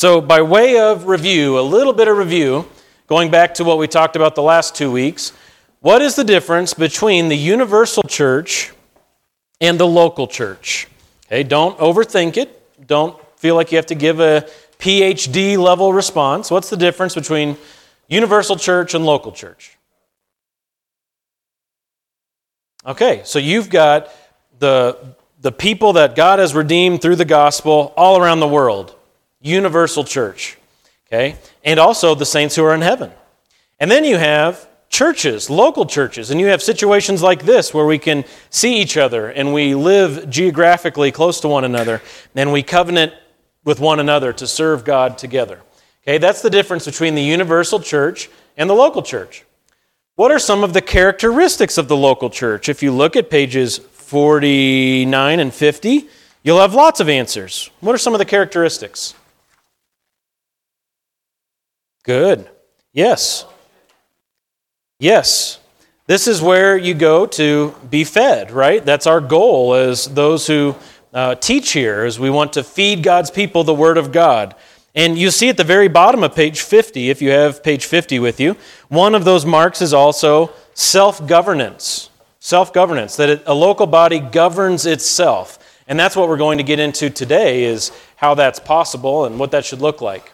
So, by way of review, a little bit of review, going back to what we talked about the last two weeks, what is the difference between the universal church and the local church? Okay, don't overthink it. Don't feel like you have to give a PhD level response. What's the difference between universal church and local church? Okay, so you've got the, the people that God has redeemed through the gospel all around the world, universal church, okay? And also the saints who are in heaven. And then you have churches, local churches, and you have situations like this where we can see each other and we live geographically close to one another and we covenant with one another to serve God together. Okay, that's the difference between the universal church and the local church. What are some of the characteristics of the local church? If you look at pages 49 and 50, you'll have lots of answers. What are some of the characteristics? Good. Yes. Yes. This is where you go to be fed, right? That's our goal as those who uh, teach here, as we want to feed God's people the Word of God. And you see at the very bottom of page 50, if you have page 50 with you, one of those marks is also self governance. Self governance, that a local body governs itself. And that's what we're going to get into today is how that's possible and what that should look like.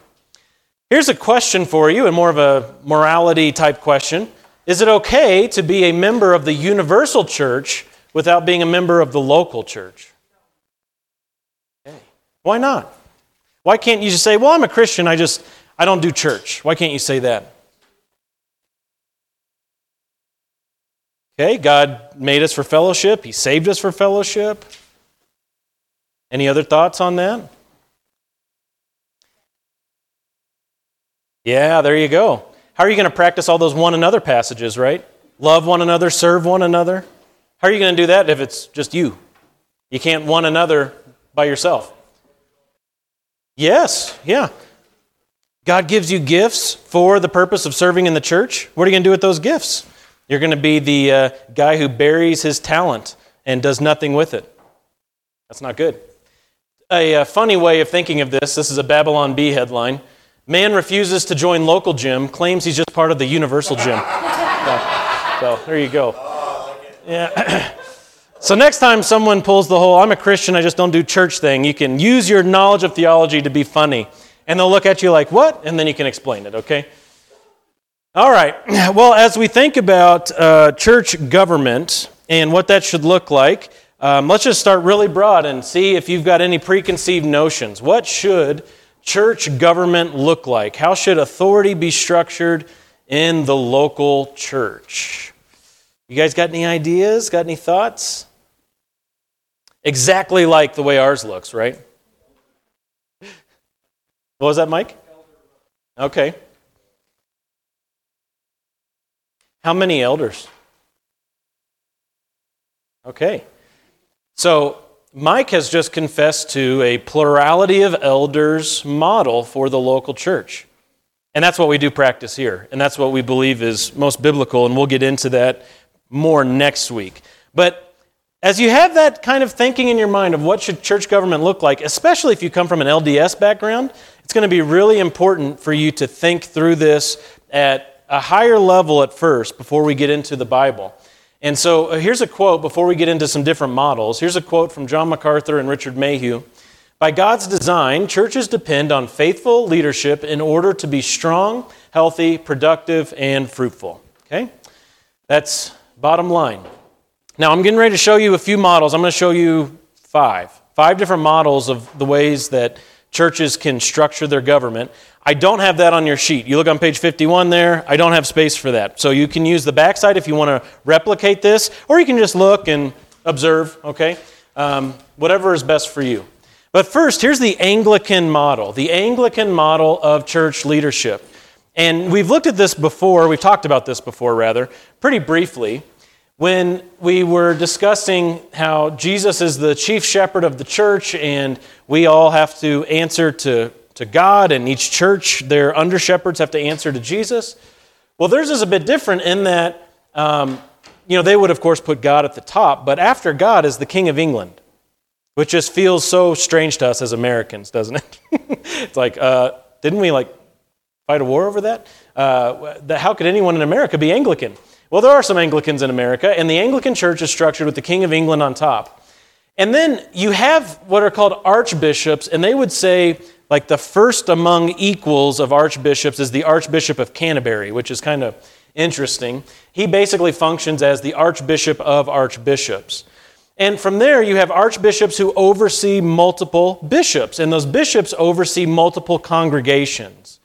Here's a question for you, and more of a morality type question. Is it okay to be a member of the universal church without being a member of the local church? Okay. Why not? Why can't you just say, well, I'm a Christian, I just, I don't do church? Why can't you say that? Okay, God made us for fellowship, He saved us for fellowship. Any other thoughts on that? Yeah, there you go. How are you going to practice all those one another passages, right? Love one another, serve one another. How are you going to do that if it's just you? You can't one another by yourself. Yes, yeah. God gives you gifts for the purpose of serving in the church. What are you going to do with those gifts? You're going to be the uh, guy who buries his talent and does nothing with it. That's not good. A, a funny way of thinking of this this is a Babylon Bee headline. Man refuses to join local gym, claims he's just part of the universal gym. so, so there you go. Yeah. So, next time someone pulls the whole, I'm a Christian, I just don't do church thing, you can use your knowledge of theology to be funny. And they'll look at you like, what? And then you can explain it, okay? All right. Well, as we think about uh, church government and what that should look like, um, let's just start really broad and see if you've got any preconceived notions. What should church government look like? How should authority be structured in the local church? You guys got any ideas? Got any thoughts? Exactly like the way ours looks, right? What was that, Mike? Okay. How many elders? Okay. So, Mike has just confessed to a plurality of elders model for the local church. And that's what we do practice here. And that's what we believe is most biblical. And we'll get into that more next week. But as you have that kind of thinking in your mind of what should church government look like, especially if you come from an LDS background, it's going to be really important for you to think through this at a higher level at first before we get into the Bible. And so uh, here's a quote before we get into some different models. Here's a quote from John MacArthur and Richard Mayhue. By God's design, churches depend on faithful leadership in order to be strong, healthy, productive, and fruitful. Okay? That's bottom line. Now, I'm getting ready to show you a few models. I'm going to show you five. Five different models of the ways that churches can structure their government. I don't have that on your sheet. You look on page 51 there, I don't have space for that. So you can use the backside if you want to replicate this, or you can just look and observe, okay? Um, whatever is best for you. But first, here's the Anglican model the Anglican model of church leadership. And we've looked at this before, we've talked about this before, rather, pretty briefly when we were discussing how Jesus is the chief shepherd of the church and we all have to answer to, to God, and each church, their under shepherds have to answer to Jesus. Well, theirs is a bit different in that, um, you know, they would, of course, put God at the top, but after God is the King of England. which just feels so strange to us as Americans, doesn't it? it's like, uh, didn't we like fight a war over that? Uh, that? How could anyone in America be Anglican? Well, there are some Anglicans in America, and the Anglican Church is structured with the King of England on top. And then you have what are called archbishops, and they would say, like, the first among equals of archbishops is the Archbishop of Canterbury, which is kind of interesting. He basically functions as the Archbishop of archbishops. And from there, you have archbishops who oversee multiple bishops, and those bishops oversee multiple congregations.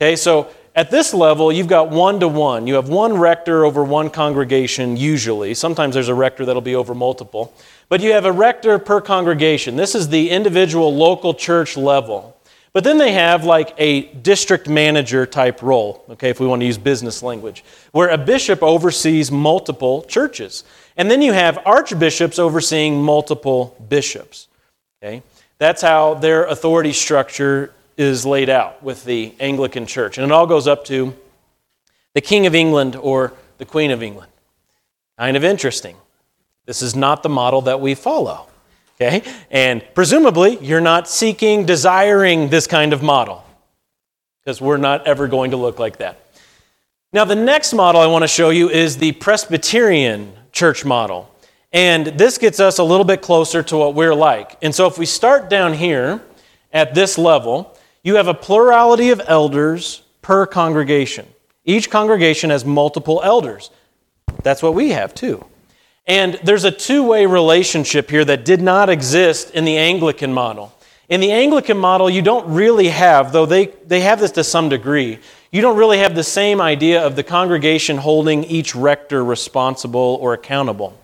Okay, so at this level, you've got one to one. You have one rector over one congregation, usually. Sometimes there's a rector that'll be over multiple. But you have a rector per congregation. This is the individual local church level. But then they have like a district manager type role, okay, if we want to use business language, where a bishop oversees multiple churches. And then you have archbishops overseeing multiple bishops. Okay? That's how their authority structure is laid out with the Anglican Church. And it all goes up to the King of England or the Queen of England. Kind of interesting. This is not the model that we follow. Okay? And presumably, you're not seeking, desiring this kind of model because we're not ever going to look like that. Now, the next model I want to show you is the Presbyterian church model. And this gets us a little bit closer to what we're like. And so if we start down here at this level, you have a plurality of elders per congregation. Each congregation has multiple elders. That's what we have too. And there's a two way relationship here that did not exist in the Anglican model. In the Anglican model, you don't really have, though they, they have this to some degree, you don't really have the same idea of the congregation holding each rector responsible or accountable.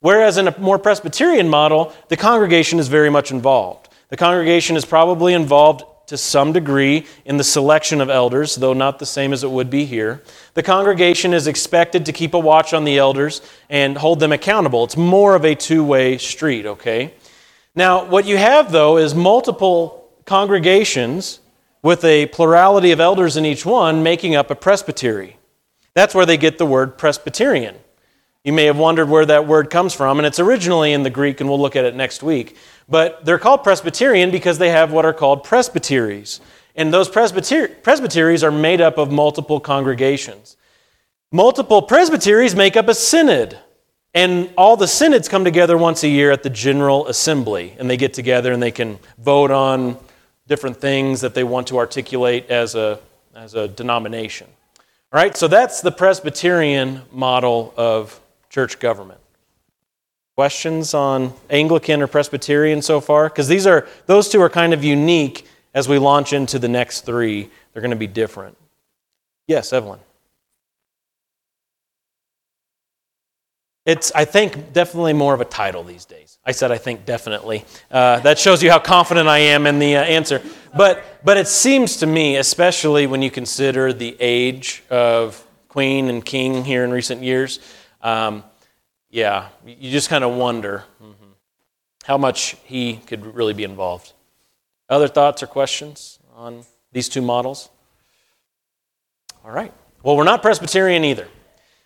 Whereas in a more Presbyterian model, the congregation is very much involved. The congregation is probably involved to some degree in the selection of elders, though not the same as it would be here. The congregation is expected to keep a watch on the elders and hold them accountable. It's more of a two way street, okay? Now, what you have, though, is multiple congregations with a plurality of elders in each one making up a presbytery. That's where they get the word Presbyterian. You may have wondered where that word comes from, and it's originally in the Greek, and we'll look at it next week. But they're called Presbyterian because they have what are called presbyteries. And those presbyter- presbyteries are made up of multiple congregations. Multiple presbyteries make up a synod. And all the synods come together once a year at the General Assembly. And they get together and they can vote on different things that they want to articulate as a, as a denomination. All right, so that's the Presbyterian model of church government. Questions on Anglican or Presbyterian so far? Because these are those two are kind of unique as we launch into the next three. They're going to be different. Yes, Evelyn. It's, I think, definitely more of a title these days. I said, I think, definitely. Uh, that shows you how confident I am in the uh, answer. But, but it seems to me, especially when you consider the age of Queen and King here in recent years, um, yeah, you just kind of wonder mm-hmm, how much he could really be involved. Other thoughts or questions on these two models? All right. Well, we're not Presbyterian either.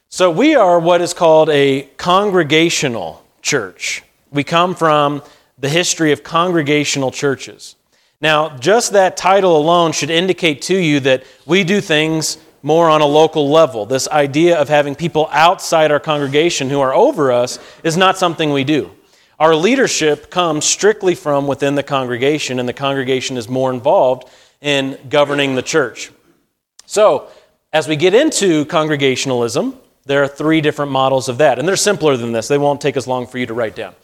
So we are what is called a congregational church. We come from the history of congregational churches. Now, just that title alone should indicate to you that we do things more on a local level. This idea of having people outside our congregation who are over us is not something we do. Our leadership comes strictly from within the congregation, and the congregation is more involved in governing the church. So, as we get into congregationalism, there are three different models of that, and they're simpler than this. They won't take as long for you to write down.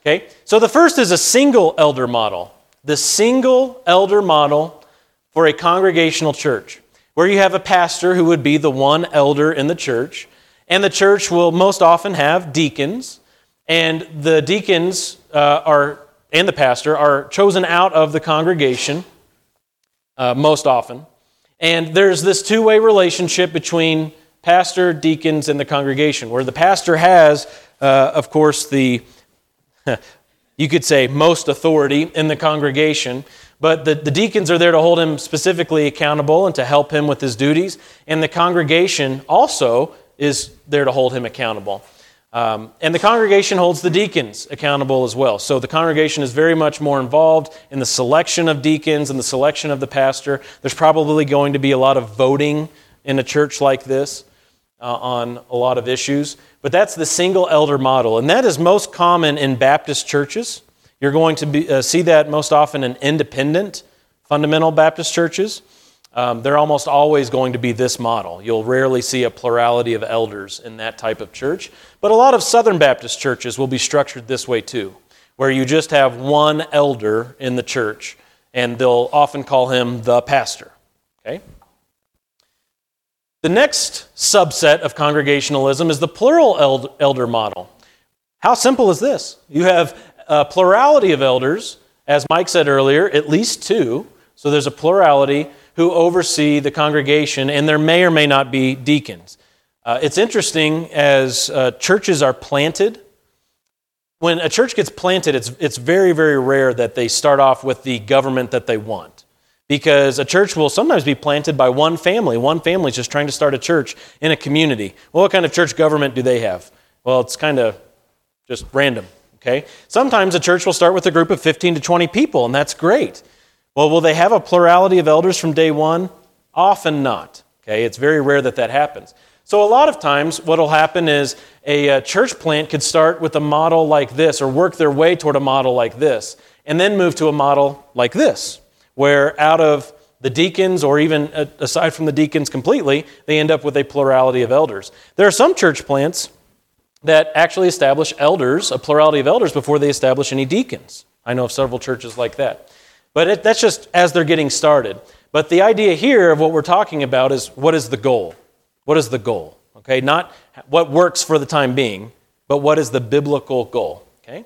Okay? So the first is a single elder model. The single elder model for a congregational church, where you have a pastor who would be the one elder in the church, and the church will most often have deacons, and the deacons uh, are and the pastor are chosen out of the congregation uh, most often. And there's this two way relationship between pastor, deacons, and the congregation, where the pastor has, uh, of course, the, you could say, most authority in the congregation. But the, the deacons are there to hold him specifically accountable and to help him with his duties. And the congregation also is there to hold him accountable. Um, and the congregation holds the deacons accountable as well. So the congregation is very much more involved in the selection of deacons and the selection of the pastor. There's probably going to be a lot of voting in a church like this uh, on a lot of issues. But that's the single elder model. And that is most common in Baptist churches. You're going to be, uh, see that most often in independent fundamental Baptist churches. Um, they're almost always going to be this model. You'll rarely see a plurality of elders in that type of church. But a lot of Southern Baptist churches will be structured this way too, where you just have one elder in the church, and they'll often call him the pastor. Okay? The next subset of congregationalism is the plural elder model. How simple is this? You have a plurality of elders, as Mike said earlier, at least two. So there's a plurality who oversee the congregation, and there may or may not be deacons. Uh, it's interesting as uh, churches are planted. When a church gets planted, it's, it's very, very rare that they start off with the government that they want. Because a church will sometimes be planted by one family. One family is just trying to start a church in a community. Well, what kind of church government do they have? Well, it's kind of just random, okay? Sometimes a church will start with a group of 15 to 20 people, and that's great. Well, will they have a plurality of elders from day one? Often not. Okay, it's very rare that that happens. So, a lot of times, what will happen is a, a uh, church plant could start with a model like this or work their way toward a model like this, and then move to a model like this, where out of the deacons, or even uh, aside from the deacons completely, they end up with a plurality of elders. There are some church plants that actually establish elders, a plurality of elders, before they establish any deacons. I know of several churches like that. But it, that's just as they're getting started. But the idea here of what we're talking about is what is the goal? What is the goal? Okay, not what works for the time being, but what is the biblical goal? Okay?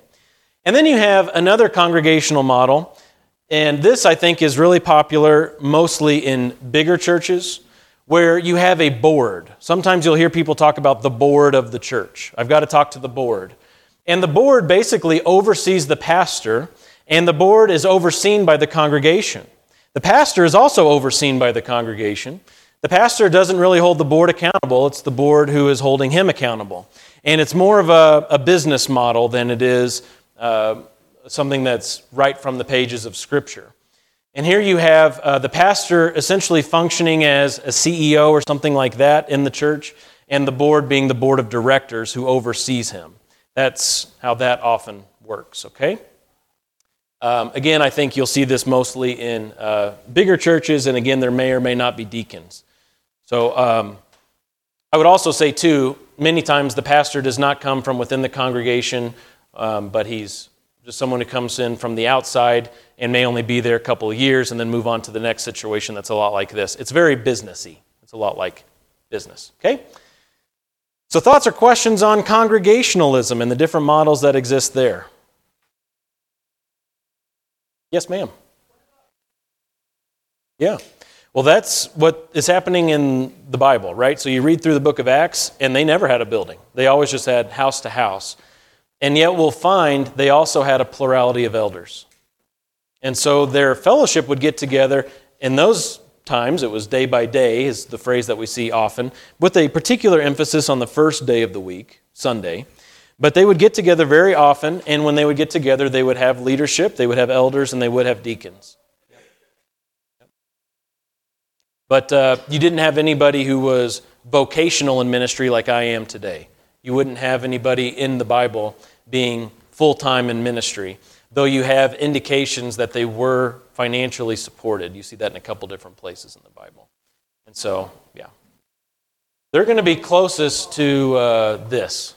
And then you have another congregational model, and this I think is really popular mostly in bigger churches where you have a board. Sometimes you'll hear people talk about the board of the church. I've got to talk to the board. And the board basically oversees the pastor and the board is overseen by the congregation. The pastor is also overseen by the congregation. The pastor doesn't really hold the board accountable, it's the board who is holding him accountable. And it's more of a, a business model than it is uh, something that's right from the pages of Scripture. And here you have uh, the pastor essentially functioning as a CEO or something like that in the church, and the board being the board of directors who oversees him. That's how that often works, okay? Um, again, I think you'll see this mostly in uh, bigger churches, and again, there may or may not be deacons. So um, I would also say, too, many times the pastor does not come from within the congregation, um, but he's just someone who comes in from the outside and may only be there a couple of years and then move on to the next situation that's a lot like this. It's very businessy. It's a lot like business. Okay? So, thoughts or questions on congregationalism and the different models that exist there? Yes, ma'am. Yeah. Well, that's what is happening in the Bible, right? So you read through the book of Acts, and they never had a building. They always just had house to house. And yet we'll find they also had a plurality of elders. And so their fellowship would get together. In those times, it was day by day, is the phrase that we see often, with a particular emphasis on the first day of the week, Sunday. But they would get together very often, and when they would get together, they would have leadership, they would have elders, and they would have deacons. But uh, you didn't have anybody who was vocational in ministry like I am today. You wouldn't have anybody in the Bible being full time in ministry, though you have indications that they were financially supported. You see that in a couple different places in the Bible. And so, yeah. They're going to be closest to uh, this.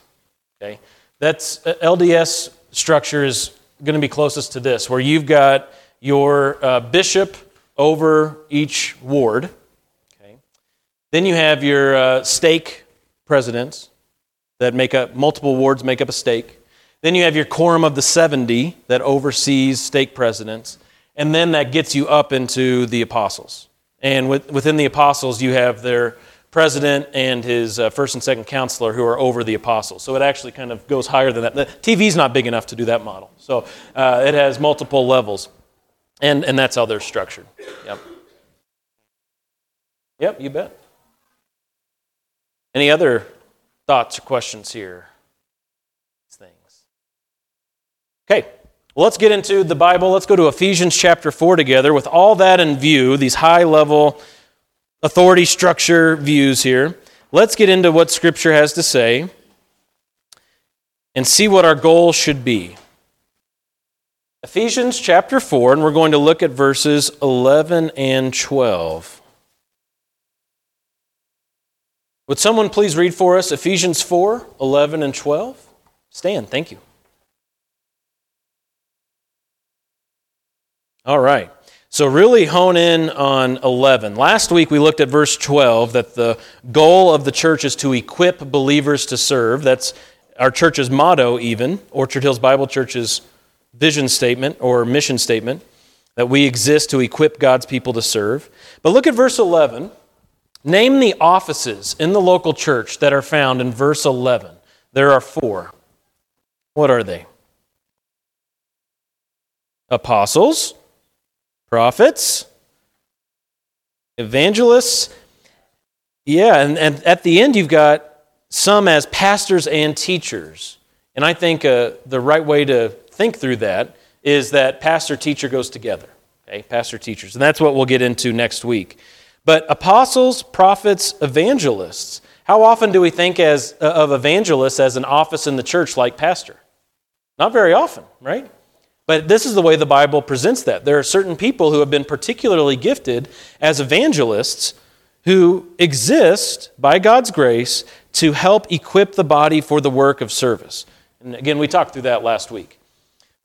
Okay? That's uh, LDS structure is going to be closest to this, where you've got your uh, bishop over each ward. Okay. Then you have your uh, stake presidents that make up multiple wards, make up a stake. Then you have your quorum of the 70 that oversees stake presidents. And then that gets you up into the apostles. And with, within the apostles, you have their president and his uh, first and second counselor who are over the apostles. So it actually kind of goes higher than that. The TV's not big enough to do that model. So uh, it has multiple levels. And, and that's how they're structured. Yep. Yep, you bet. Any other thoughts or questions here? These things. Okay, well, let's get into the Bible. Let's go to Ephesians chapter 4 together with all that in view, these high level authority structure views here. Let's get into what Scripture has to say and see what our goal should be. Ephesians chapter 4, and we're going to look at verses 11 and 12. Would someone please read for us Ephesians 4 11 and 12? Stand, thank you. All right. So, really hone in on 11. Last week we looked at verse 12 that the goal of the church is to equip believers to serve. That's our church's motto, even, Orchard Hills Bible Church's vision statement or mission statement, that we exist to equip God's people to serve. But look at verse 11. Name the offices in the local church that are found in verse 11. There are four. What are they? Apostles, prophets, evangelists. Yeah, and, and at the end, you've got some as pastors and teachers. And I think uh, the right way to think through that is that pastor teacher goes together. Okay, pastor teachers. And that's what we'll get into next week. But apostles, prophets, evangelists. How often do we think as, uh, of evangelists as an office in the church like pastor? Not very often, right? But this is the way the Bible presents that. There are certain people who have been particularly gifted as evangelists who exist by God's grace to help equip the body for the work of service. And again, we talked through that last week.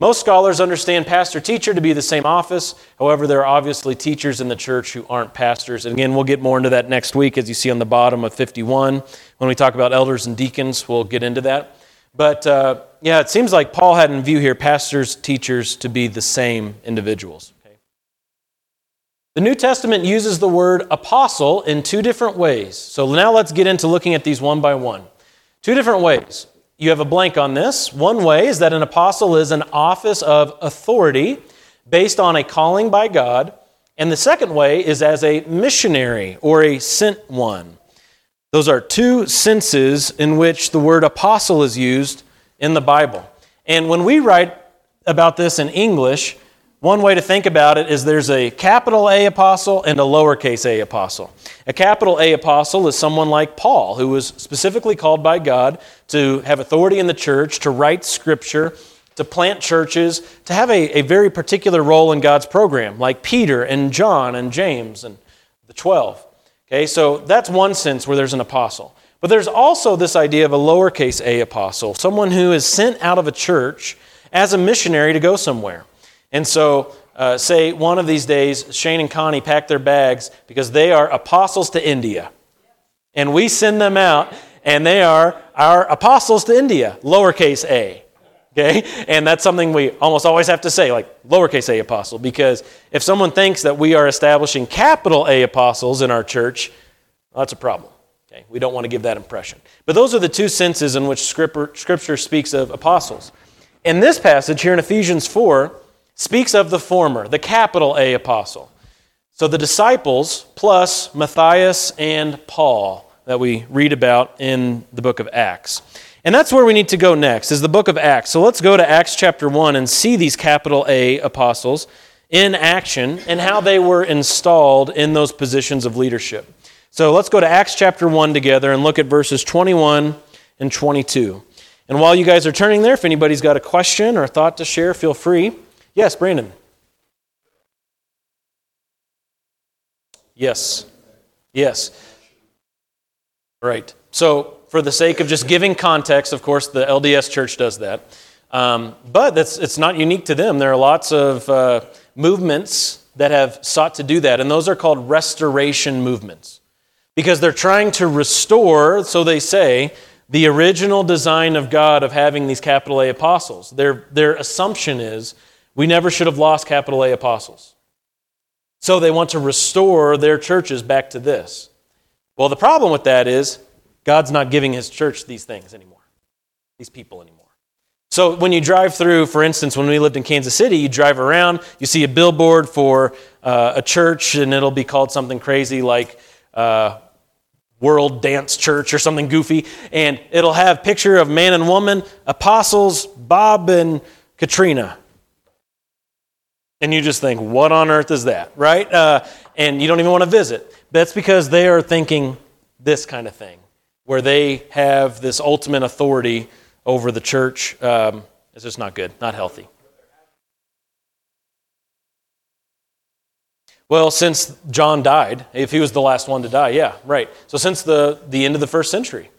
Most scholars understand pastor teacher to be the same office. However, there are obviously teachers in the church who aren't pastors. And again, we'll get more into that next week as you see on the bottom of 51. When we talk about elders and deacons, we'll get into that. But uh, yeah, it seems like Paul had in view here pastors, teachers to be the same individuals. Okay? The New Testament uses the word apostle in two different ways. So now let's get into looking at these one by one. Two different ways. You have a blank on this. One way is that an apostle is an office of authority based on a calling by God. And the second way is as a missionary or a sent one. Those are two senses in which the word apostle is used in the Bible. And when we write about this in English, one way to think about it is there's a capital A apostle and a lowercase a apostle. A capital A apostle is someone like Paul, who was specifically called by God to have authority in the church, to write scripture, to plant churches, to have a, a very particular role in God's program, like Peter and John and James and the 12. Okay, so that's one sense where there's an apostle. But there's also this idea of a lowercase a apostle, someone who is sent out of a church as a missionary to go somewhere. And so, uh, say one of these days, Shane and Connie pack their bags because they are apostles to India. And we send them out, and they are our apostles to India, lowercase a. Okay? And that's something we almost always have to say, like lowercase a apostle, because if someone thinks that we are establishing capital A apostles in our church, well, that's a problem. Okay? We don't want to give that impression. But those are the two senses in which scripture, scripture speaks of apostles. In this passage here in Ephesians 4, speaks of the former, the capital A apostle. So the disciples plus Matthias and Paul that we read about in the book of Acts. And that's where we need to go next, is the book of Acts. So let's go to Acts chapter 1 and see these capital A apostles in action and how they were installed in those positions of leadership. So let's go to Acts chapter 1 together and look at verses 21 and 22. And while you guys are turning there, if anybody's got a question or a thought to share, feel free. Yes, Brandon. Yes. Yes. Right. So for the sake of just giving context, of course, the LDS Church does that. Um, but it's not unique to them. There are lots of uh, movements that have sought to do that, and those are called restoration movements because they're trying to restore, so they say, the original design of God of having these capital A apostles. Their, their assumption is we never should have lost capital A apostles. So they want to restore their churches back to this. Well, the problem with that is God's not giving his church these things anymore, these people anymore. So when you drive through, for instance, when we lived in Kansas City, you drive around, you see a billboard for uh, a church, and it'll be called something crazy like uh, World Dance Church or something goofy, and it'll have picture of man and woman, apostles, Bob and Katrina. And you just think, what on earth is that, right? Uh, and you don't even want to visit. That's because they are thinking this kind of thing, where they have this ultimate authority over the church. Um, it's just not good, not healthy. Well, since John died, if he was the last one to die, yeah, right. So since the, the end of the first century.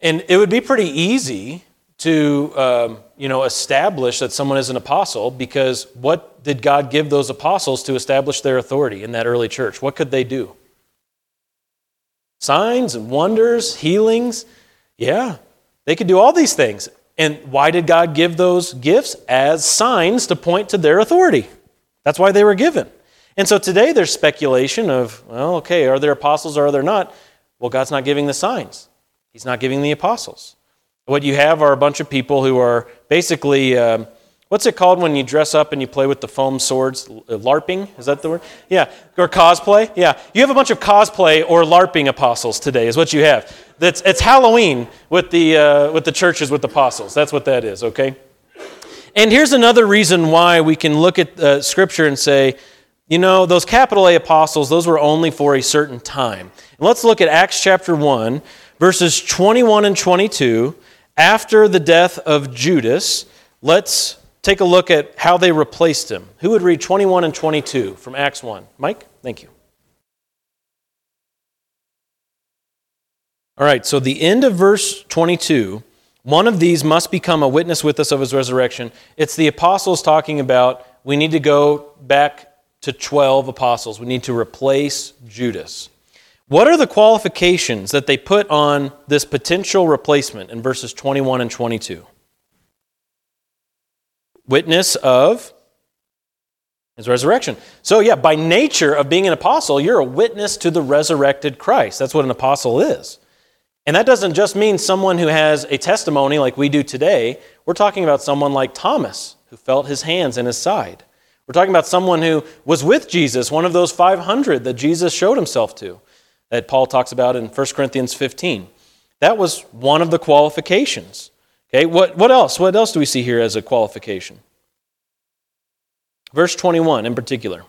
And it would be pretty easy to um, you know, establish that someone is an apostle because what did God give those apostles to establish their authority in that early church? What could they do? Signs and wonders, healings. Yeah, they could do all these things. And why did God give those gifts? As signs to point to their authority. That's why they were given. And so today there's speculation of, well, okay, are there apostles or are there not? Well, God's not giving the signs, He's not giving the apostles. What you have are a bunch of people who are basically, um, what's it called when you dress up and you play with the foam swords? LARPing? Is that the word? Yeah. Or cosplay? Yeah. You have a bunch of cosplay or LARPing apostles today, is what you have. That's, it's Halloween with the, uh, with the churches with apostles. That's what that is, okay? And here's another reason why we can look at uh, Scripture and say, you know, those capital A apostles, those were only for a certain time. And let's look at Acts chapter 1, verses 21 and 22. After the death of Judas, let's take a look at how they replaced him. Who would read 21 and 22 from Acts 1? Mike? Thank you. All right, so the end of verse 22, one of these must become a witness with us of his resurrection. It's the apostles talking about we need to go back to 12 apostles. We need to replace Judas. What are the qualifications that they put on this potential replacement in verses 21 and 22? Witness of his resurrection. So, yeah, by nature of being an apostle, you're a witness to the resurrected Christ. That's what an apostle is. And that doesn't just mean someone who has a testimony like we do today. We're talking about someone like Thomas, who felt his hands in his side. We're talking about someone who was with Jesus, one of those 500 that Jesus showed himself to, that Paul talks about in 1 Corinthians 15. That was one of the qualifications. Okay, what, what else? What else do we see here as a qualification? Verse 21 in particular.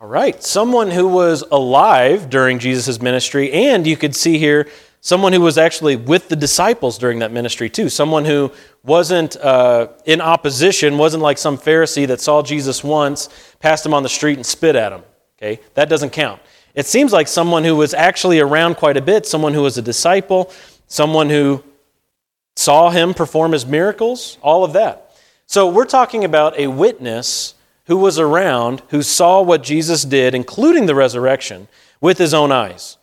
All right, someone who was alive during Jesus' ministry, and you could see here someone who was actually with the disciples during that ministry too, someone who wasn't uh, in opposition, wasn't like some Pharisee that saw Jesus once, passed him on the street, and spit at him. Okay, that doesn't count. It seems like someone who was actually around quite a bit, someone who was a disciple, someone who saw him perform his miracles, all of that. So we're talking about a witness who was around, who saw what Jesus did, including the resurrection, with his own eyes.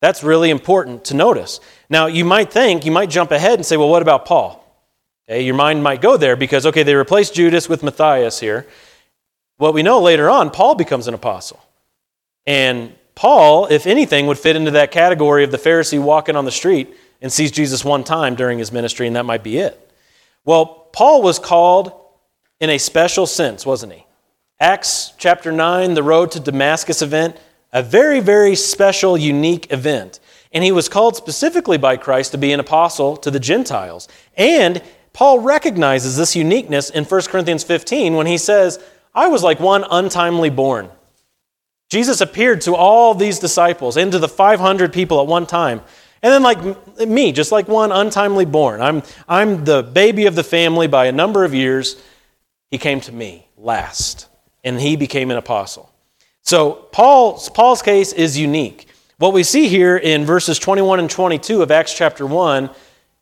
That's really important to notice. Now, you might think, you might jump ahead and say, well, what about Paul? Okay, your mind might go there because, okay, they replaced Judas with Matthias here. What we know later on, Paul becomes an apostle. And Paul, if anything, would fit into that category of the Pharisee walking on the street and sees Jesus one time during his ministry, and that might be it. Well, Paul was called in a special sense, wasn't he? Acts chapter 9, the road to Damascus event, a very, very special, unique event. And he was called specifically by Christ to be an apostle to the Gentiles. And Paul recognizes this uniqueness in 1 Corinthians 15 when he says, I was like one untimely born. Jesus appeared to all these disciples and to the 500 people at one time. And then, like me, just like one untimely born, I'm, I'm the baby of the family by a number of years. He came to me last, and he became an apostle. So Paul's, Paul's case is unique. What we see here in verses 21 and 22 of Acts chapter 1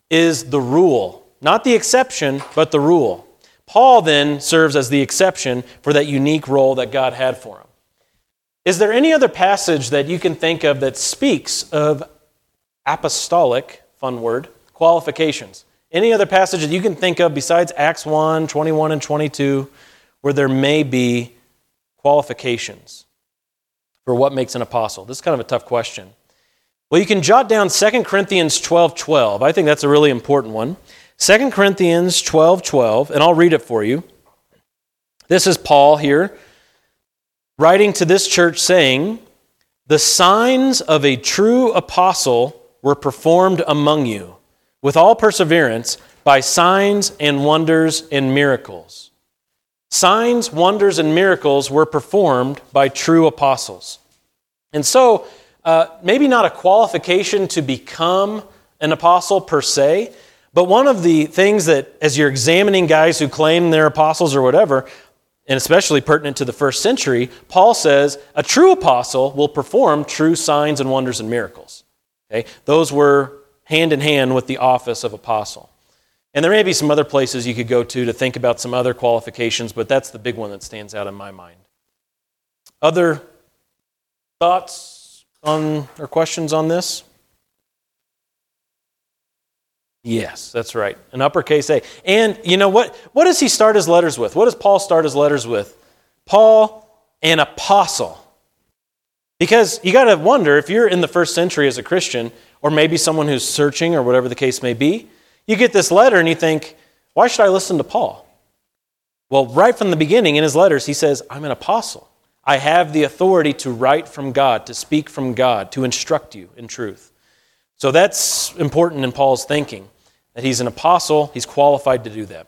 is the rule, not the exception, but the rule. Paul then serves as the exception for that unique role that God had for him. Is there any other passage that you can think of that speaks of apostolic, fun word, qualifications? Any other passage that you can think of besides Acts 1, 21, and 22 where there may be qualifications? for what makes an apostle? This is kind of a tough question. Well, you can jot down 2 Corinthians 12 12. I think that's a really important one. 2 Corinthians 12 12, and I'll read it for you. This is Paul here writing to this church saying, The signs of a true apostle were performed among you with all perseverance, by signs and wonders and miracles. Signs, wonders, and miracles were performed by true apostles. And so, uh, maybe not a qualification to become an apostle per se, but one of the things that, as you're examining guys who claim they're apostles or whatever, and especially pertinent to the first century, Paul says a true apostle will perform true signs and wonders and miracles. Okay? Those were hand in hand with the office of apostle. And there may be some other places you could go to to think about some other qualifications, but that's the big one that stands out in my mind. Other thoughts on or questions on this? Yes, that's right. An uppercase A. And you know what? What does he start his letters with? What does Paul start his letters with? Paul, an apostle. Because you got to wonder if you're in the first century as a Christian, or maybe someone who's searching, or whatever the case may be, you get this letter and you think, why should I listen to Paul? Well, right from the beginning in his letters, he says, I'm an apostle. I have the authority to write from God, to speak from God, to instruct you in truth. So that's important in Paul's thinking that he's an apostle, he's qualified to do that.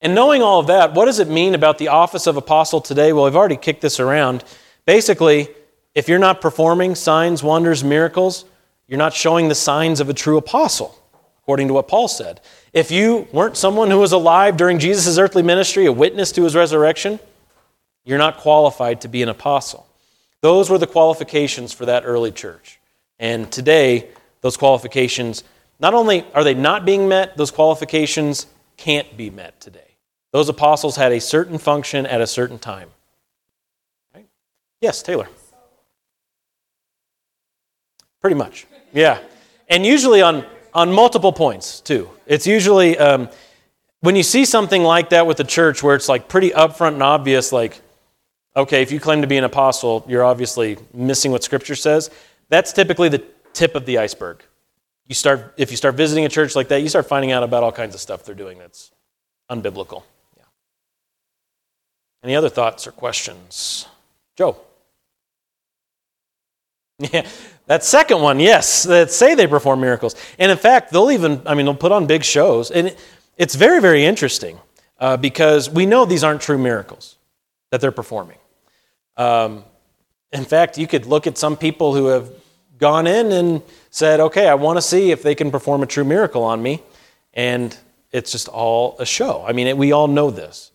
And knowing all of that, what does it mean about the office of apostle today? Well, I've already kicked this around. Basically, if you're not performing signs, wonders, miracles, you're not showing the signs of a true apostle, according to what Paul said. If you weren't someone who was alive during Jesus' earthly ministry, a witness to his resurrection, you're not qualified to be an apostle. Those were the qualifications for that early church. And today, those qualifications not only are they not being met, those qualifications can't be met today. Those apostles had a certain function at a certain time. Right? Yes, Taylor. Pretty much. Yeah. And usually on, on multiple points, too. It's usually um, when you see something like that with the church where it's like pretty upfront and obvious, like, okay, if you claim to be an apostle, you're obviously missing what Scripture says. That's typically the tip of the iceberg you start if you start visiting a church like that, you start finding out about all kinds of stuff they're doing that's unbiblical. Yeah. Any other thoughts or questions? Joe. Yeah, that second one, yes, that say they perform miracles. And in fact, they'll even, I mean, they'll put on big shows. And it's very, very interesting uh, because we know these aren't true miracles that they're performing. Um, in fact, you could look at some people who have gone in and said, okay, I want to see if they can perform a true miracle on me. And it's just all a show. I mean, we all know this.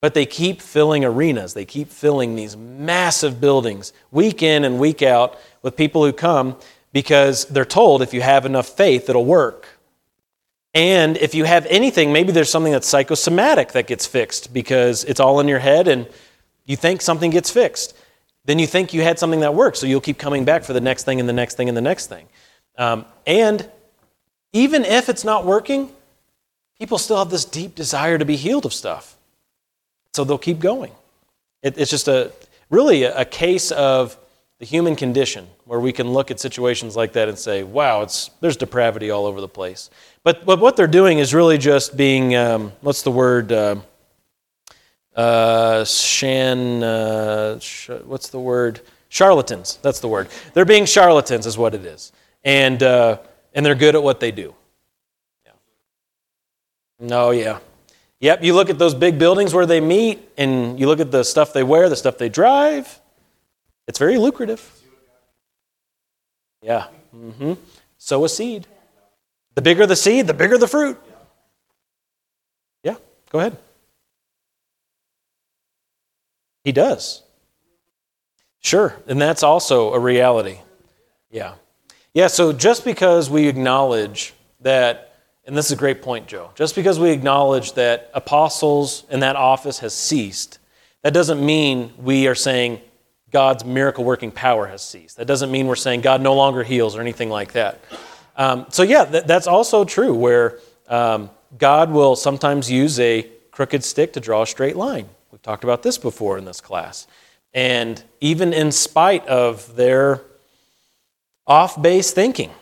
But they keep filling arenas, they keep filling these massive buildings week in and week out with people who come because they're told if you have enough faith, it'll work. And if you have anything, maybe there's something that's psychosomatic that gets fixed because it's all in your head and you think something gets fixed then you think you had something that works, so you'll keep coming back for the next thing and the next thing and the next thing. Um, and even if it's not working, people still have this deep desire to be healed of stuff. So they'll keep going. It, it's just a really a, a case of the human condition where we can look at situations like that and say, wow, it's, there's depravity all over the place. But, but what they're doing is really just being, um, what's the word? Uh, uh, shan, uh, sh- what's the word? Charlatans. That's the word. They're being charlatans, is what it is, and uh, and they're good at what they do. Yeah. No, yeah, yep. You look at those big buildings where they meet, and you look at the stuff they wear, the stuff they drive. It's very lucrative. Yeah. Mm-hmm. Sow a seed. The bigger the seed, the bigger the fruit. Yeah. Go ahead. He does. Sure, and that's also a reality. Yeah. Yeah, so just because we acknowledge that, and this is a great point, Joe, just because we acknowledge that apostles and that office has ceased, that doesn't mean we are saying God's miracle working power has ceased. That doesn't mean we're saying God no longer heals or anything like that. Um, so, yeah, that, that's also true where um, God will sometimes use a crooked stick to draw a straight line. We've talked about this before in this class. And even in spite of their off base thinking,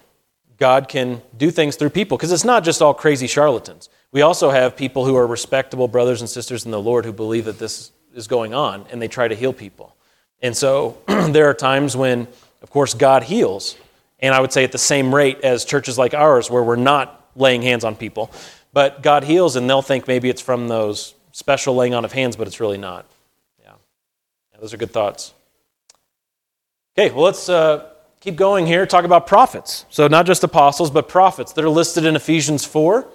God can do things through people because it's not just all crazy charlatans. We also have people who are respectable brothers and sisters in the Lord who believe that this is going on and they try to heal people. And so there are times when, of course, God heals. And I would say at the same rate as churches like ours, where we're not laying hands on people. But God heals, and they'll think maybe it's from those special laying on of hands, but it's really not. Yeah. yeah those are good thoughts. Okay, well, let's uh, keep going here. Talk about prophets. So, not just apostles, but prophets. They're listed in Ephesians 4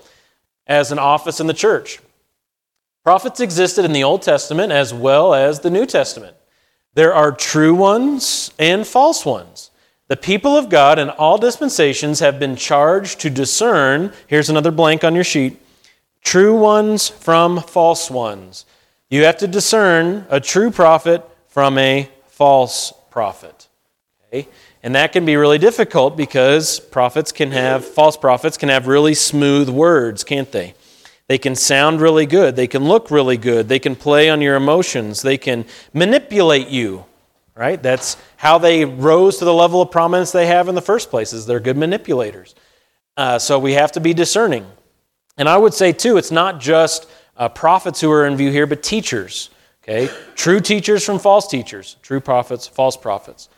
as an office in the church. Prophets existed in the Old Testament as well as the New Testament. There are true ones and false ones. The people of God in all dispensations have been charged to discern, here's another blank on your sheet, true ones from false ones. You have to discern a true prophet from a false prophet. Okay? And that can be really difficult because prophets can have, false prophets can have really smooth words, can't they? They can sound really good. They can look really good. They can play on your emotions. They can manipulate you right? That's how they rose to the level of prominence they have in the first place, is they're good manipulators. Uh, so we have to be discerning. And I would say, too, it's not just uh, prophets who are in view here, but teachers, okay? True teachers from false teachers, true prophets, false prophets.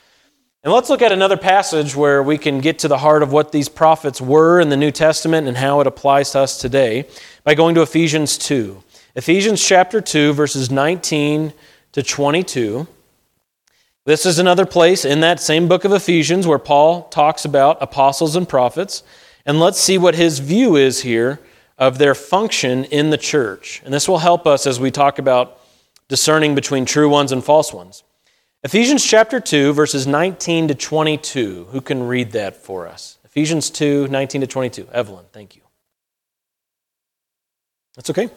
And let's look at another passage where we can get to the heart of what these prophets were in the New Testament and how it applies to us today by going to Ephesians 2. Ephesians chapter 2, verses 19 to 22. This is another place in that same book of Ephesians where Paul talks about apostles and prophets. And let's see what his view is here of their function in the church. And this will help us as we talk about discerning between true ones and false ones. Ephesians chapter 2, verses 19 to 22. Who can read that for us? Ephesians 2, 19 to 22. Evelyn, thank you. That's okay?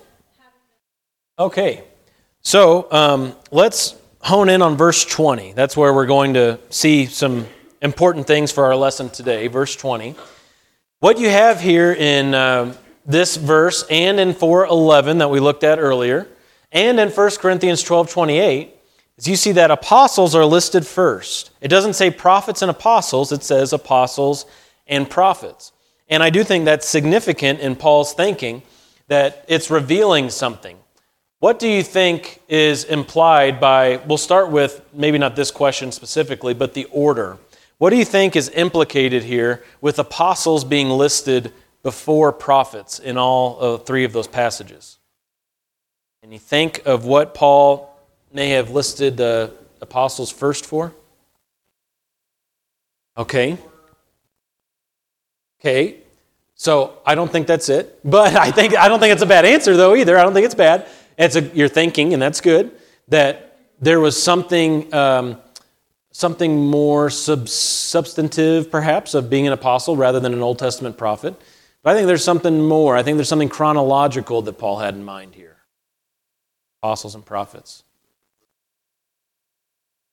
Okay. So um, let's hone in on verse 20. That's where we're going to see some important things for our lesson today. Verse 20. What you have here in uh, this verse and in 411 that we looked at earlier, and in 1 Corinthians 12 28, is you see that apostles are listed first. It doesn't say prophets and apostles, it says apostles and prophets. And I do think that's significant in Paul's thinking that it's revealing something. What do you think is implied by, we'll start with maybe not this question specifically, but the order. What do you think is implicated here with apostles being listed before prophets in all three of those passages? And you think of what Paul may have listed the apostles first for? Okay. Okay. So I don't think that's it, but I think I don't think it's a bad answer though either. I don't think it's bad. It's a, you're thinking, and that's good, that there was something, um, something more sub- substantive, perhaps, of being an apostle rather than an Old Testament prophet. But I think there's something more. I think there's something chronological that Paul had in mind here apostles and prophets.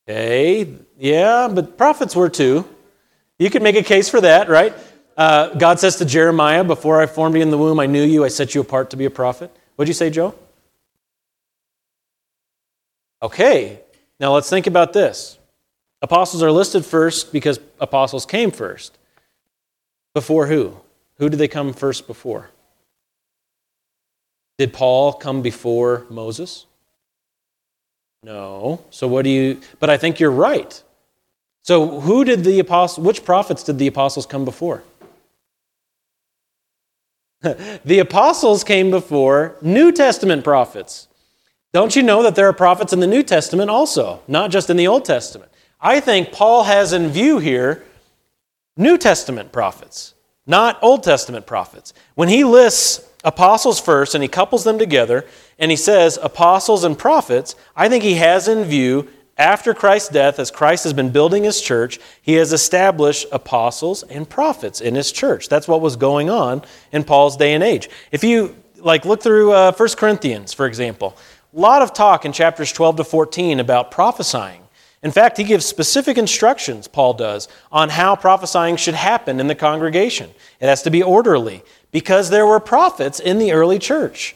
Okay, yeah, but prophets were too. You could make a case for that, right? Uh, God says to Jeremiah, Before I formed you in the womb, I knew you, I set you apart to be a prophet. What'd you say, Joe? Okay, now let's think about this. Apostles are listed first because apostles came first. Before who? Who did they come first before? Did Paul come before Moses? No. So what do you But I think you're right. So who did the apostles which prophets did the apostles come before? the apostles came before New Testament prophets. Don't you know that there are prophets in the New Testament also, not just in the Old Testament? I think Paul has in view here New Testament prophets, not Old Testament prophets. When he lists apostles first and he couples them together and he says apostles and prophets, I think he has in view after Christ's death, as Christ has been building his church, he has established apostles and prophets in his church. That's what was going on in Paul's day and age. If you like look through uh, 1 Corinthians, for example, a lot of talk in chapters 12 to 14 about prophesying. In fact, he gives specific instructions, Paul does, on how prophesying should happen in the congregation. It has to be orderly because there were prophets in the early church.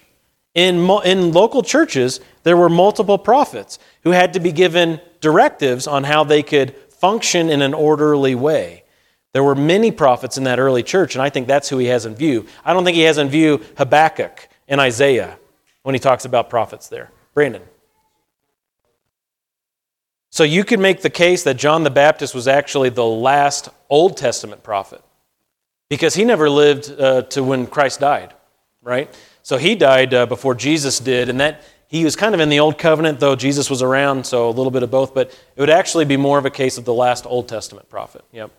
In, in local churches, there were multiple prophets who had to be given directives on how they could function in an orderly way. There were many prophets in that early church, and I think that's who he has in view. I don't think he has in view Habakkuk and Isaiah when he talks about prophets there. Brandon. So you could make the case that John the Baptist was actually the last Old Testament prophet because he never lived uh, to when Christ died, right? So he died uh, before Jesus did, and that he was kind of in the old covenant, though Jesus was around, so a little bit of both, but it would actually be more of a case of the last Old Testament prophet. Yep.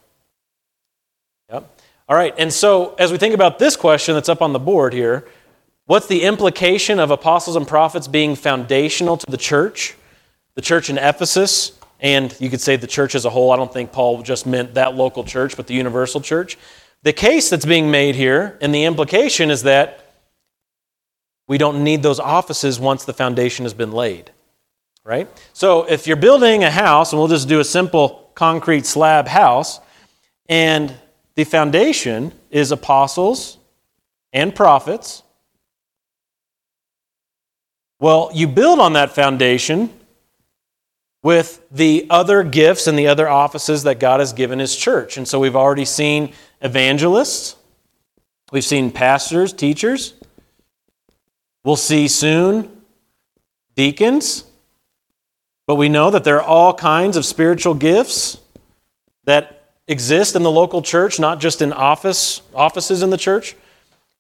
Yep. All right, and so as we think about this question that's up on the board here, what's the implication of apostles and prophets being foundational to the church, the church in Ephesus, and you could say the church as a whole? I don't think Paul just meant that local church, but the universal church. The case that's being made here, and the implication is that we don't need those offices once the foundation has been laid. Right? So if you're building a house, and we'll just do a simple concrete slab house, and the foundation is apostles and prophets. Well, you build on that foundation with the other gifts and the other offices that God has given His church. And so we've already seen evangelists, we've seen pastors, teachers, We'll see soon deacons, but we know that there are all kinds of spiritual gifts that exist in the local church, not just in office offices in the church,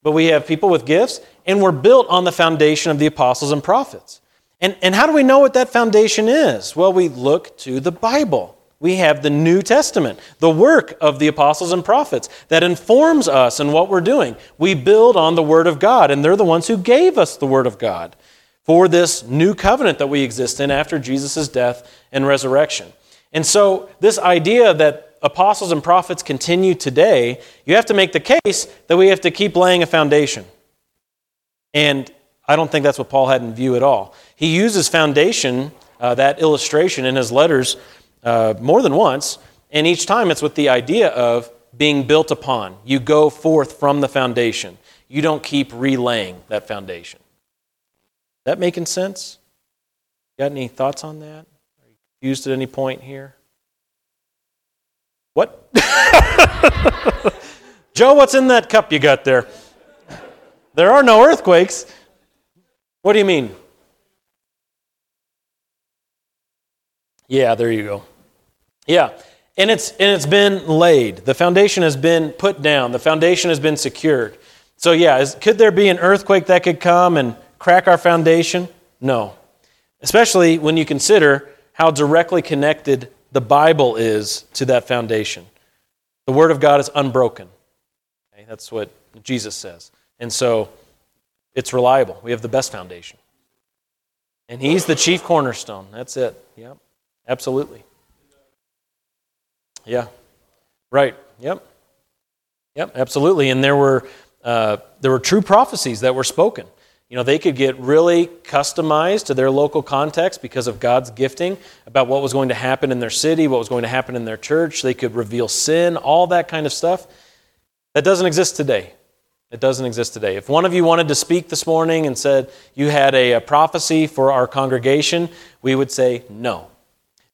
but we have people with gifts, and we're built on the foundation of the apostles and prophets. And, and how do we know what that foundation is? Well, we look to the Bible we have the New Testament, the work of the apostles and prophets that informs us in what we're doing. We build on the Word of God, and they're the ones who gave us the Word of God for this new covenant that we exist in after Jesus' death and resurrection. And so, this idea that apostles and prophets continue today, you have to make the case that we have to keep laying a foundation. And I don't think that's what Paul had in view at all. He uses foundation, uh, that illustration, in his letters uh, more than once, and each time it's with the idea of being built upon. You go forth from the foundation. You don't keep relaying that foundation. That making sense? Got any thoughts on that? Are you confused at any point here? What? Joe, what's in that cup you got there? There are no earthquakes. What do you mean? Yeah, there you go. Yeah. And it's, and it's been laid. The foundation has been put down. The foundation has been secured. So, yeah, is, could there be an earthquake that could come and crack our foundation? No. Especially when you consider how directly connected the Bible is to that foundation. The Word of God is unbroken. Okay, that's what Jesus says. And so it's reliable. We have the best foundation. And He's the chief cornerstone. That's it. Yep, absolutely. Yeah. Right. Yep. Yep. Absolutely. And there were uh, there were true prophecies that were spoken. You know, they could get really customized to their local context because of God's gifting about what was going to happen in their city, what was going to happen in their church. They could reveal sin, all that kind of stuff. That doesn't exist today. It doesn't exist today. If one of you wanted to speak this morning and said you had a, a prophecy for our congregation, we would say no.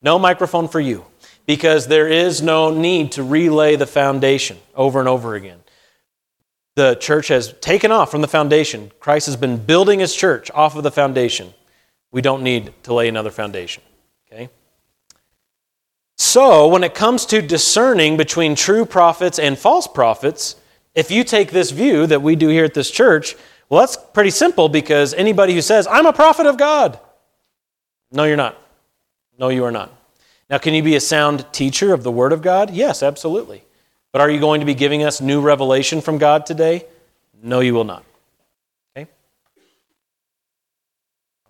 No microphone for you because there is no need to relay the foundation over and over again. The church has taken off from the foundation. Christ has been building his church off of the foundation. We don't need to lay another foundation. Okay? So, when it comes to discerning between true prophets and false prophets, if you take this view that we do here at this church, well, that's pretty simple because anybody who says, I'm a prophet of God, no, you're not. No, you are not. Now, can you be a sound teacher of the Word of God? Yes, absolutely. But are you going to be giving us new revelation from God today? No, you will not. Okay?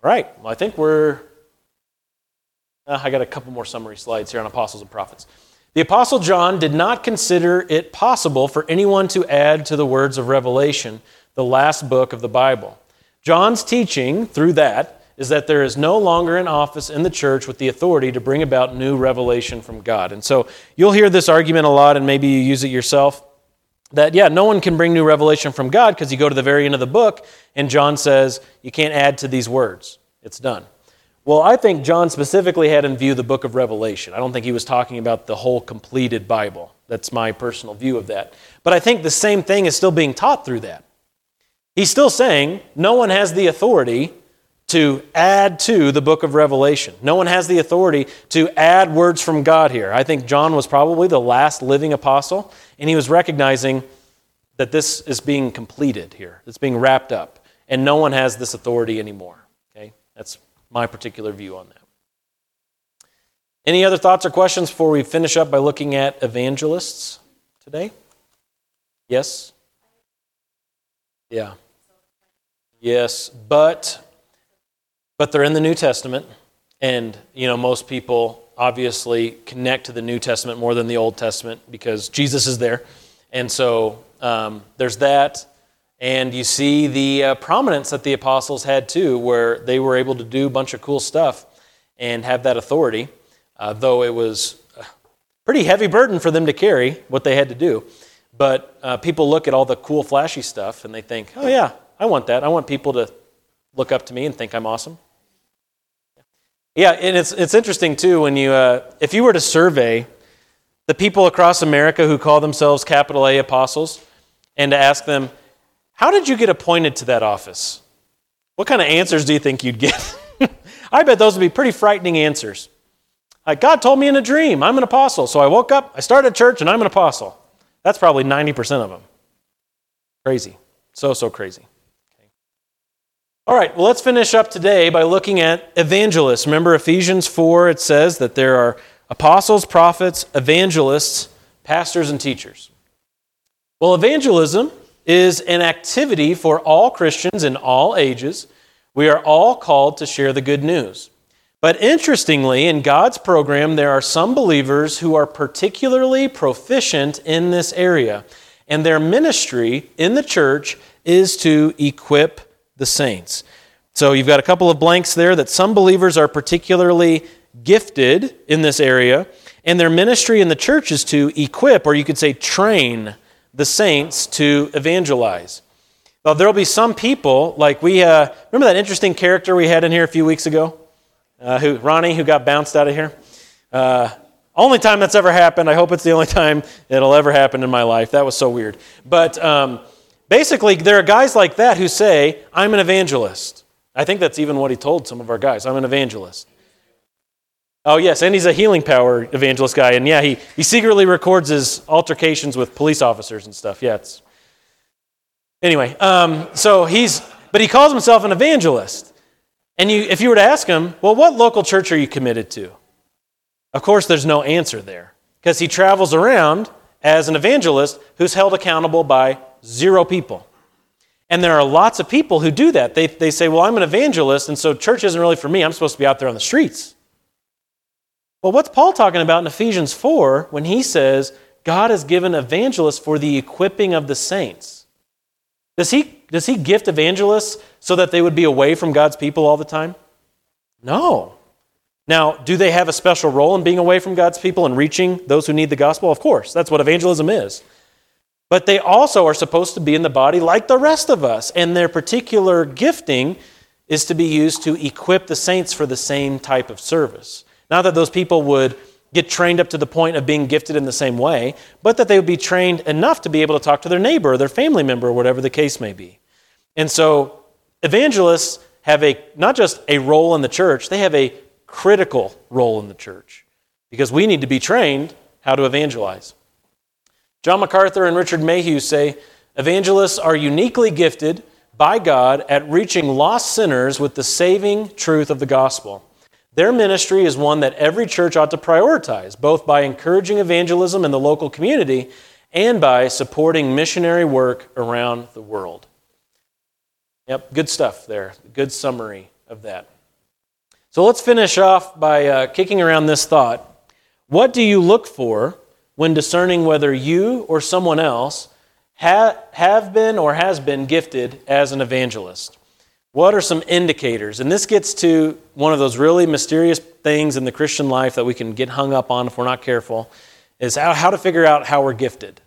All right. Well, I think we're. Uh, I got a couple more summary slides here on apostles and prophets. The apostle John did not consider it possible for anyone to add to the words of Revelation, the last book of the Bible. John's teaching through that is that there is no longer an office in the church with the authority to bring about new revelation from God. And so you'll hear this argument a lot, and maybe you use it yourself that, yeah, no one can bring new revelation from God because you go to the very end of the book, and John says, you can't add to these words. It's done. Well, I think John specifically had in view the book of Revelation. I don't think he was talking about the whole completed Bible. That's my personal view of that. But I think the same thing is still being taught through that. He's still saying no one has the authority to add to the book of Revelation. No one has the authority to add words from God here. I think John was probably the last living apostle, and he was recognizing that this is being completed here. It's being wrapped up, and no one has this authority anymore. Okay, that's my particular view on that. Any other thoughts or questions before we finish up by looking at evangelists today? Yes? Yeah. Yes, but but they're in the New Testament and you know most people obviously connect to the New Testament more than the Old Testament because Jesus is there. And so um, there's that. And you see the uh, prominence that the apostles had too, where they were able to do a bunch of cool stuff and have that authority uh, though it was a pretty heavy burden for them to carry what they had to do. But uh, people look at all the cool, flashy stuff and they think, oh, yeah, I want that. I want people to look up to me and think I'm awesome. Yeah, and it's, it's interesting too when you, uh, if you were to survey the people across America who call themselves capital A apostles and to ask them, how did you get appointed to that office? What kind of answers do you think you'd get? I bet those would be pretty frightening answers. Like, God told me in a dream, I'm an apostle. So I woke up, I started church, and I'm an apostle. That's probably 90% of them. Crazy. So, so crazy. Okay. All right, well, let's finish up today by looking at evangelists. Remember Ephesians 4, it says that there are apostles, prophets, evangelists, pastors, and teachers. Well, evangelism is an activity for all Christians in all ages. We are all called to share the good news. But interestingly, in God's program, there are some believers who are particularly proficient in this area. And their ministry in the church is to equip the saints. So you've got a couple of blanks there that some believers are particularly gifted in this area. And their ministry in the church is to equip, or you could say train, the saints to evangelize. Well, there'll be some people, like we, uh, remember that interesting character we had in here a few weeks ago? uh, who Ronnie, who got bounced out of here. Uh, only time that's ever happened. I hope it's the only time it'll ever happen in my life. That was so weird. But um, basically, there are guys like that who say, I'm an evangelist. I think that's even what he told some of our guys. I'm an evangelist. Oh, yes, and he's a healing power evangelist guy. And yeah, he, he secretly records his altercations with police officers and stuff. Yeah, it's. Anyway, um, so he's, but he calls himself an evangelist. And you, if you were to ask him, well, what local church are you committed to? Of course, there's no answer there because he travels around as an evangelist who's held accountable by zero people. And there are lots of people who do that. They, they say, well, I'm an evangelist, and so church isn't really for me. I'm supposed to be out there on the streets. Well, what's Paul talking about in Ephesians 4 when he says God has given evangelists for the equipping of the saints? Does he does he gift evangelists so that they would be away from God's people all the time? No. Now, do they have a special role in being away from God's people and reaching those who need the gospel? Of course. That's what evangelism is. But they also are supposed to be in the body like the rest of us, and their particular gifting is to be used to equip the saints for the same type of service. Not that those people would get trained up to the point of being gifted in the same way, but that they would be trained enough to be able to talk to their neighbor or their family member or whatever the case may be. And so evangelists have a not just a role in the church, they have a critical role in the church because we need to be trained how to evangelize. John MacArthur and Richard Mayhue say evangelists are uniquely gifted by God at reaching lost sinners with the saving truth of the gospel. Their ministry is one that every church ought to prioritize, both by encouraging evangelism in the local community and by supporting missionary work around the world. Yep, good stuff there. Good summary of that. So let's finish off by uh, kicking around this thought. What do you look for when discerning whether you or someone else ha- have been or has been gifted as an evangelist? What are some indicators? And this gets to one of those really mysterious things in the Christian life that we can get hung up on if we're not careful is how, how to figure out how we're gifted.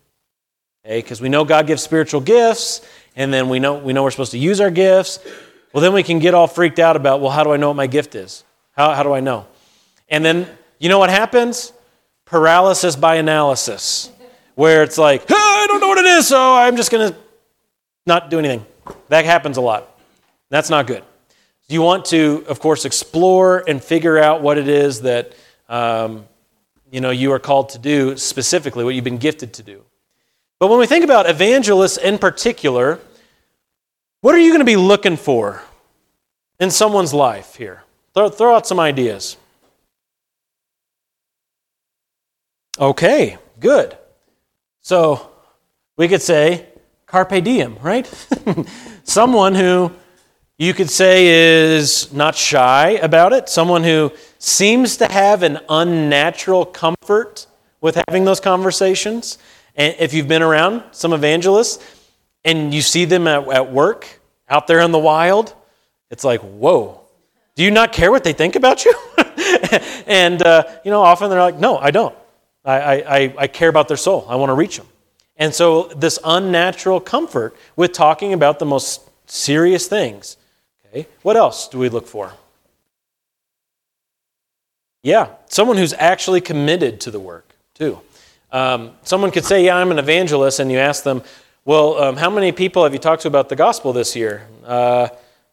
Because we know God gives spiritual gifts, and then we know, we know we're supposed to use our gifts. Well, then we can get all freaked out about, well, how do I know what my gift is? How, how do I know? And then, you know what happens? Paralysis by analysis, where it's like, oh, I don't know what it is, so I'm just going to not do anything. That happens a lot. That's not good. You want to, of course, explore and figure out what it is that um, you know you are called to do specifically, what you've been gifted to do. But when we think about evangelists in particular, what are you going to be looking for in someone's life here? Throw, throw out some ideas. Okay, good. So we could say carpe diem, right? Someone who you could say is not shy about it, someone who seems to have an unnatural comfort with having those conversations. And if you've been around some evangelists and you see them at, at work out there in the wild, it's like, whoa, do you not care what they think about you? and, uh, you know, often they're like, no, I don't. I, I, I care about their soul. I want to reach them. And so, this unnatural comfort with talking about the most serious things. Okay, what else do we look for? Yeah, someone who's actually committed to the work, too. Um, someone could say, Yeah, I'm an evangelist, and you ask them, Well, um, how many people have you talked to about the gospel this year? Uh,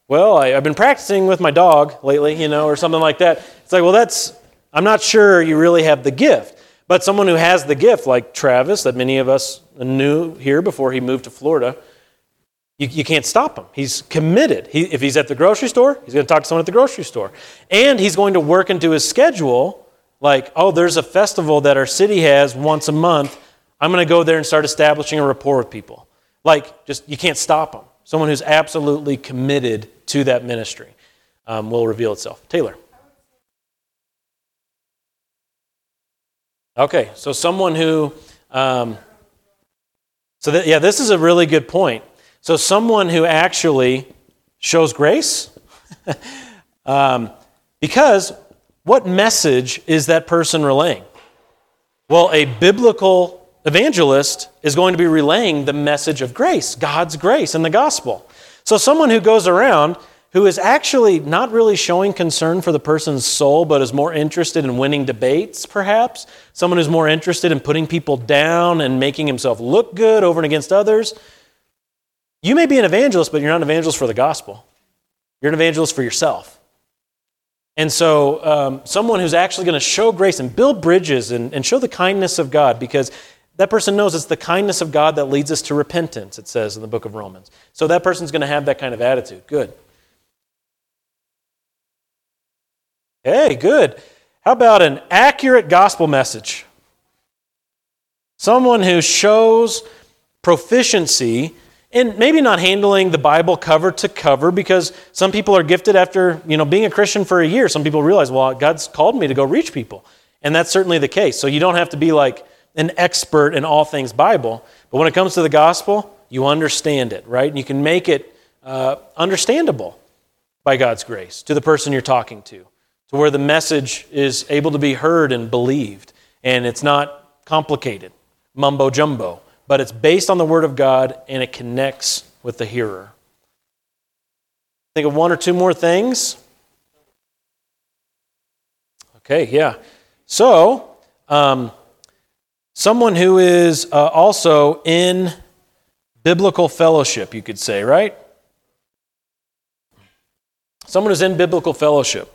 well, I, have been practicing with my dog lately, you know, or something like that. It's like, well, that's, I'm not sure you really have the gift. But someone who has the gift, like Travis, that many of us knew here before he moved to Florida, you, you can't stop him. He's committed. He, if he's at the grocery store, he's going to talk to someone at the grocery store. And he's going to work into his schedule like, oh, there's a festival that our city has once a month. I'm going to go there and start establishing a rapport with people. Like, just, you can't stop him. Someone who's absolutely committed to that ministry um, will reveal itself. Taylor. Okay, so someone who, um, so that, yeah, this is a really good point. So someone who actually shows grace, um, because what message is that person relaying? Well, a biblical evangelist is going to be relaying the message of grace, God's grace and the gospel. So someone who goes around who is actually not really showing concern for the person's soul, but is more interested in winning debates, perhaps. Someone who's more interested in putting people down and making himself look good over and against others. You may be an evangelist, but you're not an evangelist for the gospel. You're an evangelist for yourself. And so, um, someone who's actually going to show grace and build bridges and, and show the kindness of God, because that person knows it's the kindness of God that leads us to repentance, it says in the book of Romans. So, that person's going to have that kind of attitude. Good. Hey, good. How about an accurate gospel message? Someone who shows proficiency in maybe not handling the Bible cover to cover because some people are gifted after, you know, being a Christian for a year. Some people realize, well, God's called me to go reach people. And that's certainly the case. So you don't have to be like an expert in all things Bible. But when it comes to the gospel, you understand it, right? And you can make it uh, understandable by God's grace to the person you're talking to to where the message is able to be heard and believed. And it's not complicated, mumbo jumbo, but it's based on the Word of God and it connects with the hearer. Think of one or two more things. Okay, yeah. So, um, someone who is uh, also in biblical fellowship, you could say, right? Someone who's in biblical fellowship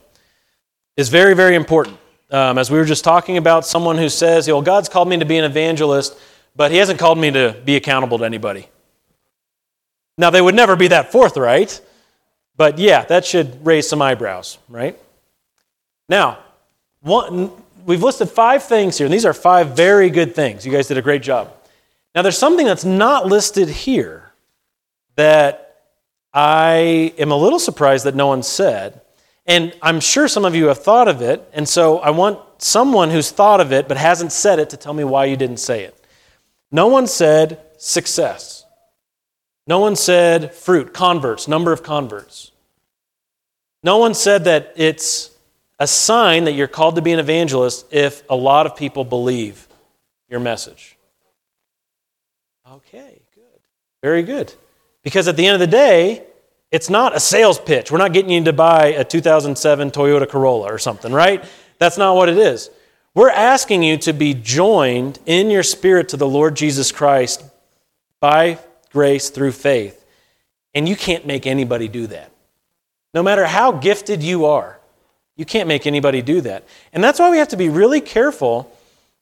is very, very important. Um, as we were just talking about, someone who says, well, God's called me to be an evangelist, but He hasn't called me to be accountable to anybody. Now, they would never be that forthright, but yeah, that should raise some eyebrows, right? Now, one, we've listed five things here, and these are five very good things. You guys did a great job. Now, there's something that's not listed here that I am a little surprised that no one said. And I'm sure some of you have thought of it, and so I want someone who's thought of it but hasn't said it to tell me why you didn't say it. No one said success. No one said fruit, converts, number of converts. No one said that it's a sign that you're called to be an evangelist if a lot of people believe your message. Okay, good. Very good. Because at the end of the day, it's not a sales pitch. We're not getting you to buy a 2007 Toyota Corolla or something, right? That's not what it is. We're asking you to be joined in your spirit to the Lord Jesus Christ by grace through faith. And you can't make anybody do that. No matter how gifted you are, you can't make anybody do that. And that's why we have to be really careful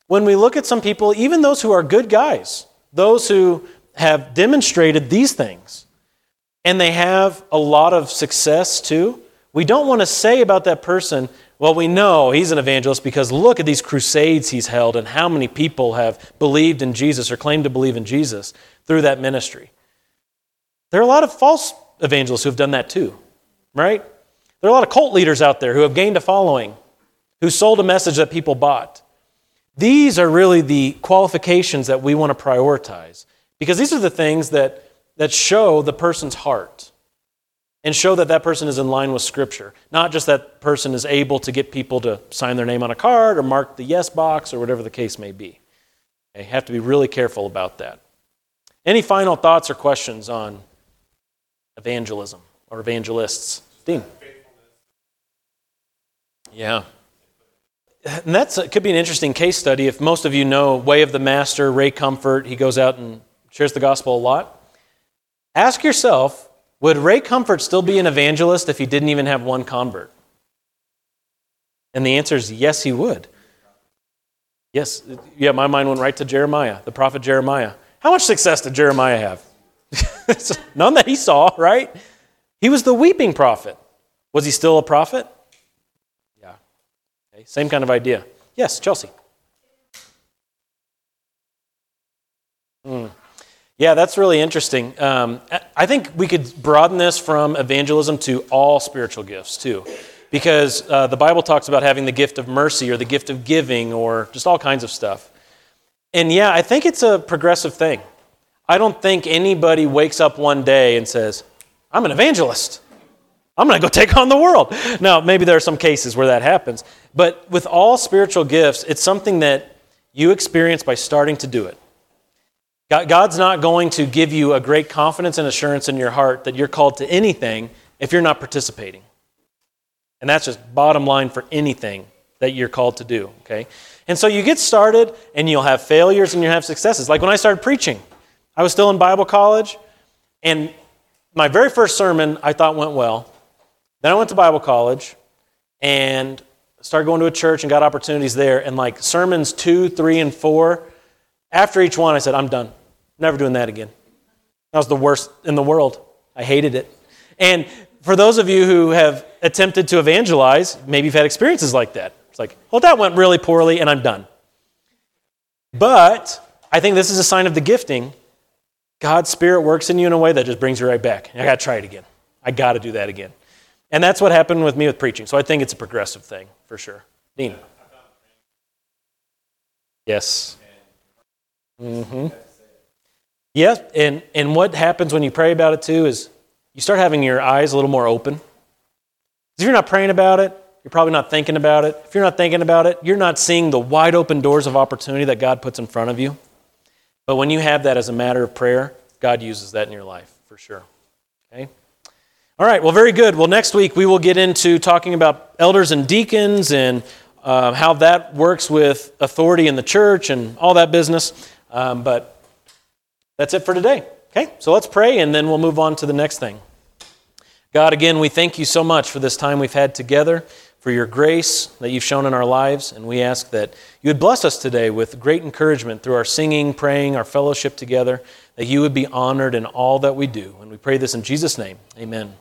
when we look at some people, even those who are good guys, those who have demonstrated these things and they have a lot of success too, we don't want to say about that person, well, we know he's an evangelist because look at these crusades he's held and how many people have believed in Jesus or claimed to believe in Jesus through that ministry. There are a lot of false evangelists who have done that too, right? There are a lot of cult leaders out there who have gained a following, who sold a message that people bought. These are really the qualifications that we want to prioritize because these are the things that, that show the person's heart and show that that person is in line with Scripture. Not just that person is able to get people to sign their name on a card or mark the yes box or whatever the case may be. You have to be really careful about that. Any final thoughts or questions on evangelism or evangelists? Dean. Yeah. And could be an interesting case study. If most of you know Way of the Master, Ray Comfort, he goes out and shares the gospel a lot. Ask yourself, would Ray Comfort still be an evangelist if he didn't even have one convert? And the answer is yes, he would. Yes, yeah, my mind went right to Jeremiah, the prophet Jeremiah. How much success did Jeremiah have? None that he saw, right? He was the weeping prophet. Was he still a prophet? Okay, same kind of idea. Yes, Chelsea. Yeah, that's really interesting. Um, I think we could broaden this from evangelism to all spiritual gifts too, because uh, the Bible talks about having the gift of mercy or the gift of giving or just all kinds of stuff. And yeah, I think it's a progressive thing. I don't think anybody wakes up one day and says, I'm an evangelist. I'm going to go take on the world. Now, maybe there are some cases where that happens, but with all spiritual gifts, it's something that you experience by starting to do it. God's not going to give you a great confidence and assurance in your heart that you're called to anything if you're not participating. And that's just bottom line for anything that you're called to do, okay? And so you get started and you'll have failures and you'll have successes. Like when I started preaching, I was still in Bible college, and my very first sermon I thought went well. Then I went to Bible college and started going to a church and got opportunities there. And like sermons two, three, and four, after each one, I said, I'm done. Never doing that again. That was the worst in the world. I hated it. And for those of you who have attempted to evangelize, maybe you've had experiences like that. It's like, well, that went really poorly and I'm done. But I think this is a sign of the gifting. God's Spirit works in you in a way that just brings you right back. I got to try it again. I got to do that again. And that's what happened with me with preaching. So I think it's a progressive thing for sure. Dean. Yes. Mm-hmm. Yeah, and, and what happens when you pray about it too is you start having your eyes a little more open. If you're not praying about it, you're probably not thinking about it. If you're not thinking about it, you're not seeing the wide open doors of opportunity that God puts in front of you. But when you have that as a matter of prayer, God uses that in your life for sure. Okay? All right, well, very good. Well, next week we will get into talking about elders and deacons and uh, how that works with authority in the church and all that business. Um, but that's it for today. Okay, so let's pray and then we'll move on to the next thing. God, again, we thank you so much for this time we've had together, for your grace that you've shown in our lives, and we ask that you would bless us today with great encouragement through our singing, praying, our fellowship together, that you would be honored in all that we do. And we pray this in Jesus' name. Amen.